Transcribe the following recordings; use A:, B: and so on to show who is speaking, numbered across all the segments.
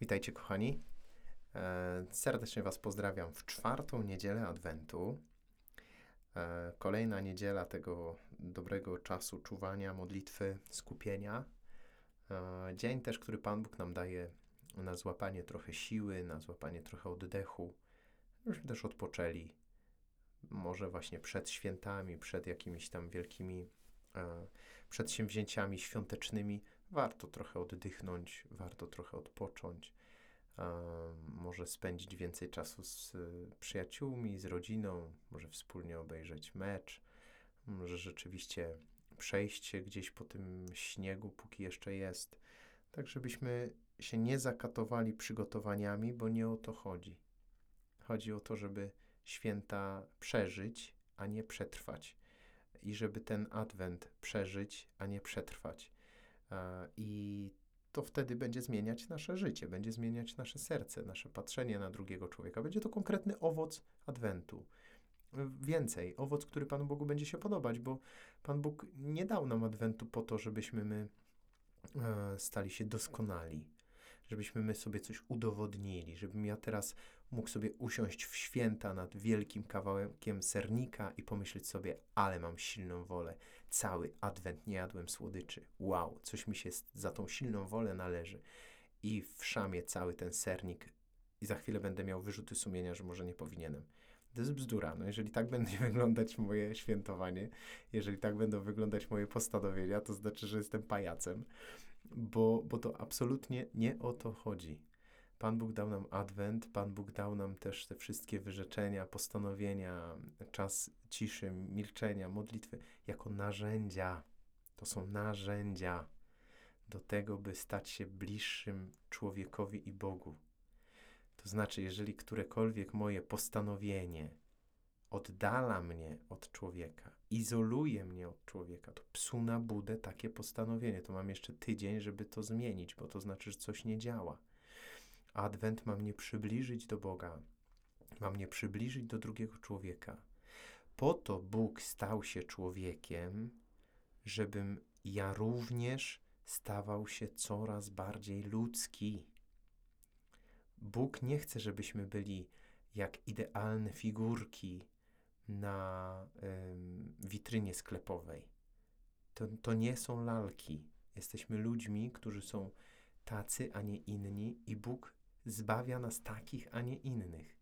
A: Witajcie, kochani. E, serdecznie Was pozdrawiam w czwartą niedzielę Adwentu. E, kolejna niedziela tego dobrego czasu czuwania, modlitwy, skupienia. E, dzień też, który Pan Bóg nam daje na złapanie trochę siły, na złapanie trochę oddechu, żebyśmy też odpoczęli. Może właśnie przed świętami, przed jakimiś tam wielkimi przedsięwzięciami świątecznymi, warto trochę oddychnąć, warto trochę odpocząć. Może spędzić więcej czasu z y, przyjaciółmi, z rodziną, może wspólnie obejrzeć mecz, może rzeczywiście przejść się gdzieś po tym śniegu, póki jeszcze jest, tak żebyśmy się nie zakatowali przygotowaniami, bo nie o to chodzi. Chodzi o to, żeby święta przeżyć, a nie przetrwać. I żeby ten adwent przeżyć, a nie przetrwać. I to wtedy będzie zmieniać nasze życie, będzie zmieniać nasze serce, nasze patrzenie na drugiego człowieka. Będzie to konkretny owoc Adwentu. Więcej, owoc, który Panu Bogu będzie się podobać, bo Pan Bóg nie dał nam Adwentu po to, żebyśmy my e, stali się doskonali, żebyśmy my sobie coś udowodnili, żebym ja teraz mógł sobie usiąść w święta nad wielkim kawałkiem sernika i pomyśleć sobie, ale mam silną wolę. Cały adwent nie jadłem słodyczy. Wow, coś mi się za tą silną wolę należy. I w szamie cały ten sernik i za chwilę będę miał wyrzuty sumienia, że może nie powinienem. To jest bzdura. No jeżeli tak będzie wyglądać moje świętowanie, jeżeli tak będą wyglądać moje postanowienia, to znaczy, że jestem pajacem, bo, bo to absolutnie nie o to chodzi. Pan Bóg dał nam adwent, Pan Bóg dał nam też te wszystkie wyrzeczenia, postanowienia, czas ciszy, milczenia, modlitwy jako narzędzia. To są narzędzia do tego, by stać się bliższym człowiekowi i Bogu. To znaczy, jeżeli którekolwiek moje postanowienie oddala mnie od człowieka, izoluje mnie od człowieka, to psu na budę takie postanowienie. To mam jeszcze tydzień, żeby to zmienić, bo to znaczy, że coś nie działa. Adwent ma mnie przybliżyć do Boga, ma mnie przybliżyć do drugiego człowieka. Po to Bóg stał się człowiekiem, żebym ja również stawał się coraz bardziej ludzki. Bóg nie chce, żebyśmy byli jak idealne figurki na y, witrynie sklepowej. To, to nie są lalki. Jesteśmy ludźmi, którzy są tacy, a nie inni, i Bóg zbawia nas takich, a nie innych.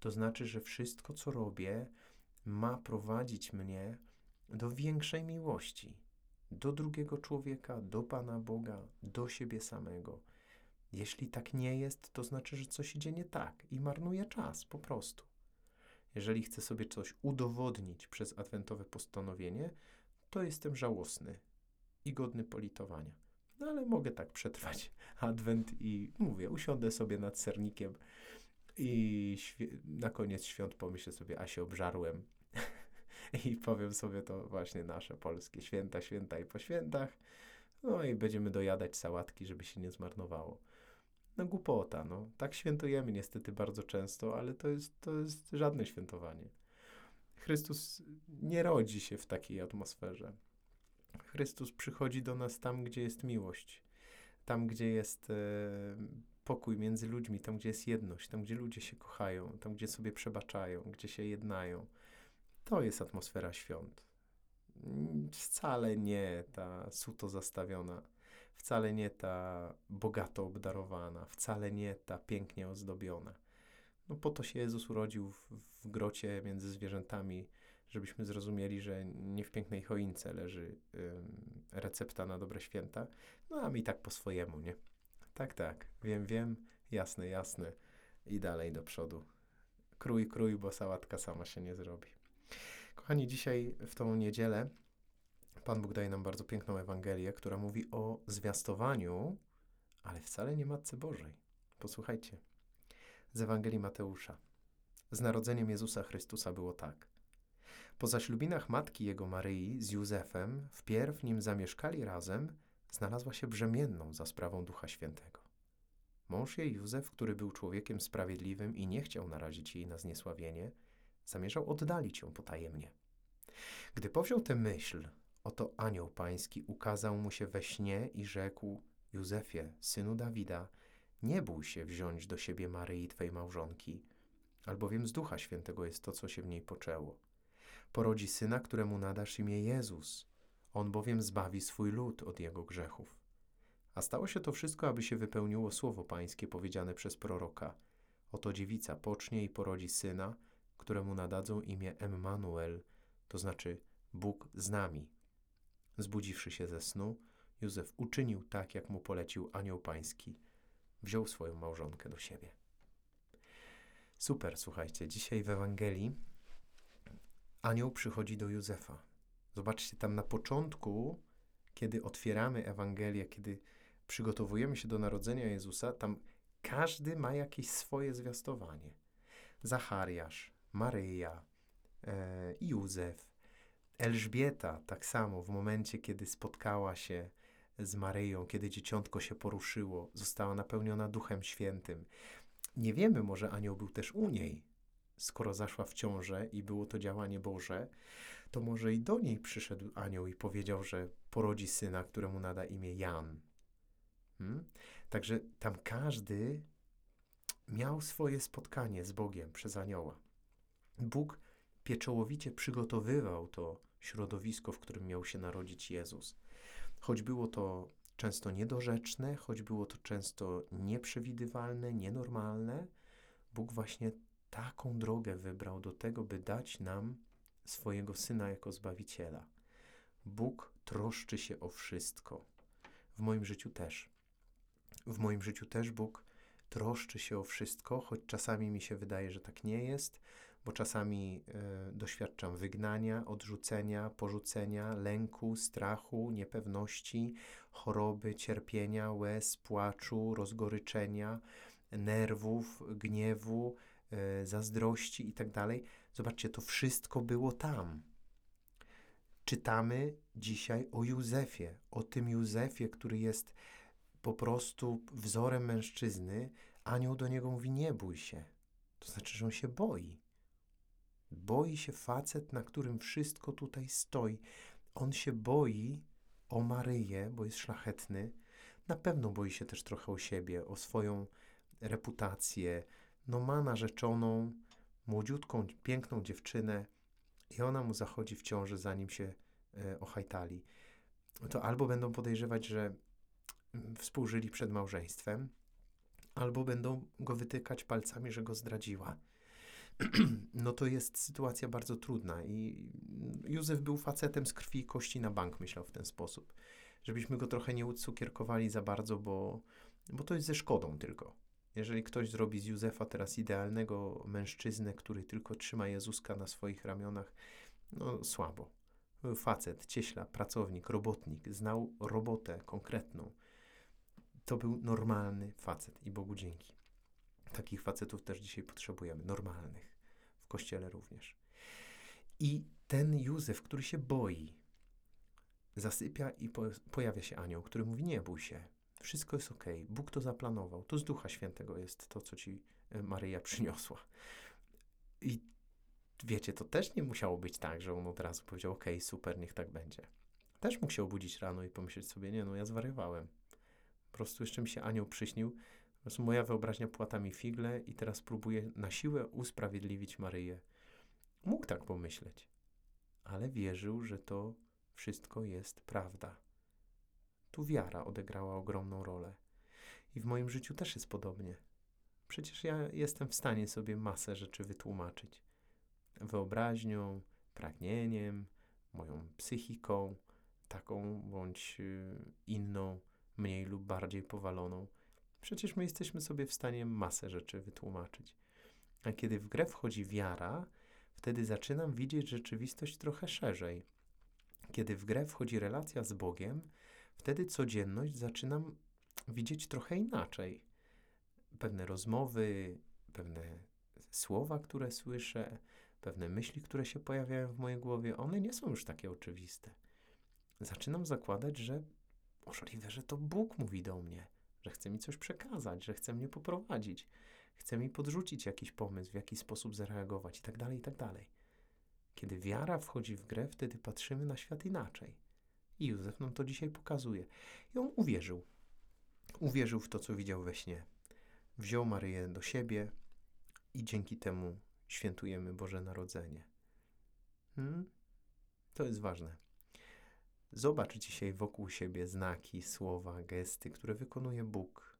A: To znaczy, że wszystko, co robię, ma prowadzić mnie do większej miłości, do drugiego człowieka, do Pana Boga, do siebie samego. Jeśli tak nie jest, to znaczy, że coś idzie nie tak i marnuje czas po prostu. Jeżeli chcę sobie coś udowodnić przez adwentowe postanowienie, to jestem żałosny i godny politowania. No ale mogę tak przetrwać adwent i mówię, usiądę sobie nad sernikiem i na koniec świąt pomyślę sobie, a się obżarłem. I powiem sobie to właśnie nasze polskie święta, święta i po świętach. No i będziemy dojadać sałatki, żeby się nie zmarnowało. No głupota, no. Tak świętujemy niestety bardzo często, ale to jest, to jest żadne świętowanie. Chrystus nie rodzi się w takiej atmosferze. Chrystus przychodzi do nas tam, gdzie jest miłość, tam, gdzie jest e, pokój między ludźmi, tam, gdzie jest jedność, tam, gdzie ludzie się kochają, tam, gdzie sobie przebaczają, gdzie się jednają. To jest atmosfera świąt. Wcale nie ta suto zastawiona, wcale nie ta bogato obdarowana, wcale nie ta pięknie ozdobiona. No po to się Jezus urodził w, w grocie między zwierzętami, żebyśmy zrozumieli, że nie w pięknej choince leży recepta na dobre święta, no a mi tak po swojemu, nie? Tak, tak, wiem, wiem, jasne, jasne i dalej do przodu. Krój, krój, bo sałatka sama się nie zrobi. Kochani, dzisiaj w tą niedzielę Pan Bóg daje nam bardzo piękną Ewangelię, która mówi o zwiastowaniu, ale wcale nie Matce Bożej. Posłuchajcie. Z Ewangelii Mateusza. Z narodzeniem Jezusa Chrystusa było tak. Po zaślubinach matki jego Maryi z Józefem, wpierw nim zamieszkali razem, znalazła się brzemienną za sprawą Ducha Świętego. Mąż jej Józef, który był człowiekiem sprawiedliwym i nie chciał narazić jej na zniesławienie, zamierzał oddalić ją potajemnie. Gdy powziął tę myśl, oto anioł pański ukazał mu się we śnie i rzekł: Józefie, synu Dawida, Nie bój się wziąć do siebie Maryi, Twej małżonki, albowiem z Ducha Świętego jest to, co się w niej poczęło. Porodzi syna, któremu nadasz imię Jezus. On bowiem zbawi swój lud od jego grzechów. A stało się to wszystko, aby się wypełniło słowo pańskie powiedziane przez proroka. Oto dziewica pocznie i porodzi syna, któremu nadadzą imię Emmanuel, to znaczy Bóg z nami. Zbudziwszy się ze snu, Józef uczynił tak, jak mu polecił anioł pański. Wziął swoją małżonkę do siebie. Super, słuchajcie, dzisiaj w Ewangelii anioł przychodzi do Józefa. Zobaczcie, tam na początku, kiedy otwieramy Ewangelię, kiedy przygotowujemy się do narodzenia Jezusa, tam każdy ma jakieś swoje zwiastowanie. Zachariasz, Maryja, e, Józef, Elżbieta tak samo w momencie, kiedy spotkała się z Maryją, kiedy dzieciątko się poruszyło, została napełniona Duchem Świętym. Nie wiemy, może anioł był też u niej, skoro zaszła w ciążę i było to działanie Boże, to może i do niej przyszedł anioł i powiedział, że porodzi syna, któremu nada imię Jan. Hmm? Także tam każdy miał swoje spotkanie z Bogiem przez anioła. Bóg pieczołowicie przygotowywał to środowisko, w którym miał się narodzić Jezus. Choć było to często niedorzeczne, choć było to często nieprzewidywalne, nienormalne, Bóg właśnie taką drogę wybrał do tego, by dać nam swojego Syna jako Zbawiciela. Bóg troszczy się o wszystko. W moim życiu też. W moim życiu też Bóg troszczy się o wszystko, choć czasami mi się wydaje, że tak nie jest, bo czasami y, doświadczam wygnania, odrzucenia, porzucenia, lęku, strachu, niepewności, choroby, cierpienia, łez, płaczu, rozgoryczenia, nerwów, gniewu, zazdrości itd. Tak Zobaczcie, to wszystko było tam. Czytamy dzisiaj o Józefie, o tym Józefie, który jest po prostu wzorem mężczyzny. Anioł do niego mówi: Nie bój się. To znaczy, że on się boi. Boi się facet, na którym wszystko tutaj stoi. On się boi o Maryję, bo jest szlachetny. Na pewno boi się też trochę o siebie, o swoją reputację. No ma narzeczoną, młodziutką, piękną dziewczynę i ona mu zachodzi w ciąży, zanim się e, ohajtali. To albo będą podejrzewać, że mm, współżyli przed małżeństwem, albo będą go wytykać palcami, że go zdradziła. no to jest sytuacja bardzo trudna i Józef był facetem z krwi i kości na bank, myślał w ten sposób. Żebyśmy go trochę nie ucukierkowali za bardzo, bo, bo to jest ze szkodą tylko. Jeżeli ktoś zrobi z Józefa teraz idealnego mężczyznę, który tylko trzyma Jezuska na swoich ramionach, no słabo. Facet, cieśla, pracownik, robotnik, znał robotę konkretną. To był normalny facet i Bogu dzięki. Takich facetów też dzisiaj potrzebujemy, normalnych, w kościele również. I ten Józef, który się boi, zasypia i po, pojawia się anioł, który mówi: Nie bój się, wszystko jest ok, Bóg to zaplanował, to z Ducha Świętego jest to, co ci e, Maryja przyniosła. I wiecie, to też nie musiało być tak, że on od razu powiedział: Ok, super, niech tak będzie. Też mógł się obudzić rano i pomyśleć sobie: Nie, no ja zwariowałem. Po prostu jeszcze mi się anioł przyśnił, po moja wyobraźnia płata mi figle i teraz próbuję na siłę usprawiedliwić Maryję. Mógł tak pomyśleć, ale wierzył, że to wszystko jest prawda. Tu wiara odegrała ogromną rolę. I w moim życiu też jest podobnie. Przecież ja jestem w stanie sobie masę rzeczy wytłumaczyć. Wyobraźnią, pragnieniem, moją psychiką, taką bądź y, inną, mniej lub bardziej powaloną. Przecież my jesteśmy sobie w stanie masę rzeczy wytłumaczyć. A kiedy w grę wchodzi wiara, wtedy zaczynam widzieć rzeczywistość trochę szerzej. Kiedy w grę wchodzi relacja z Bogiem, wtedy codzienność zaczynam widzieć trochę inaczej. Pewne rozmowy, pewne słowa, które słyszę, pewne myśli, które się pojawiają w mojej głowie, one nie są już takie oczywiste. Zaczynam zakładać, że możliwe, że to Bóg mówi do mnie, że chce mi coś przekazać, że chce mnie poprowadzić, chce mi podrzucić jakiś pomysł, w jaki sposób zareagować itd., tak itd. Tak Kiedy wiara wchodzi w grę, wtedy patrzymy na świat inaczej. I Józef nam to dzisiaj pokazuje. I on uwierzył. Uwierzył w to, co widział we śnie. wziął Maryję do siebie i dzięki temu świętujemy Boże Narodzenie. Hmm? To jest ważne. Zobacz dzisiaj wokół siebie znaki, słowa, gesty, które wykonuje Bóg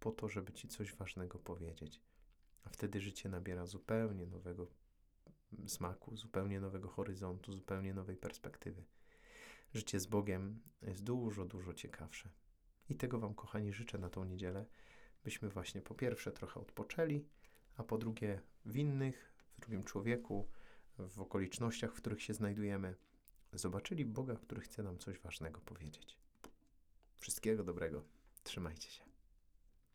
A: po to, żeby ci coś ważnego powiedzieć. A wtedy życie nabiera zupełnie nowego smaku, zupełnie nowego horyzontu, zupełnie nowej perspektywy. Życie z Bogiem jest dużo, dużo ciekawsze. I tego Wam, kochani, życzę na tą niedzielę, byśmy właśnie po pierwsze trochę odpoczęli, a po drugie w innych, w drugim człowieku, w okolicznościach, w których się znajdujemy, zobaczyli Boga, który chce nam coś ważnego powiedzieć. Wszystkiego dobrego. Trzymajcie się.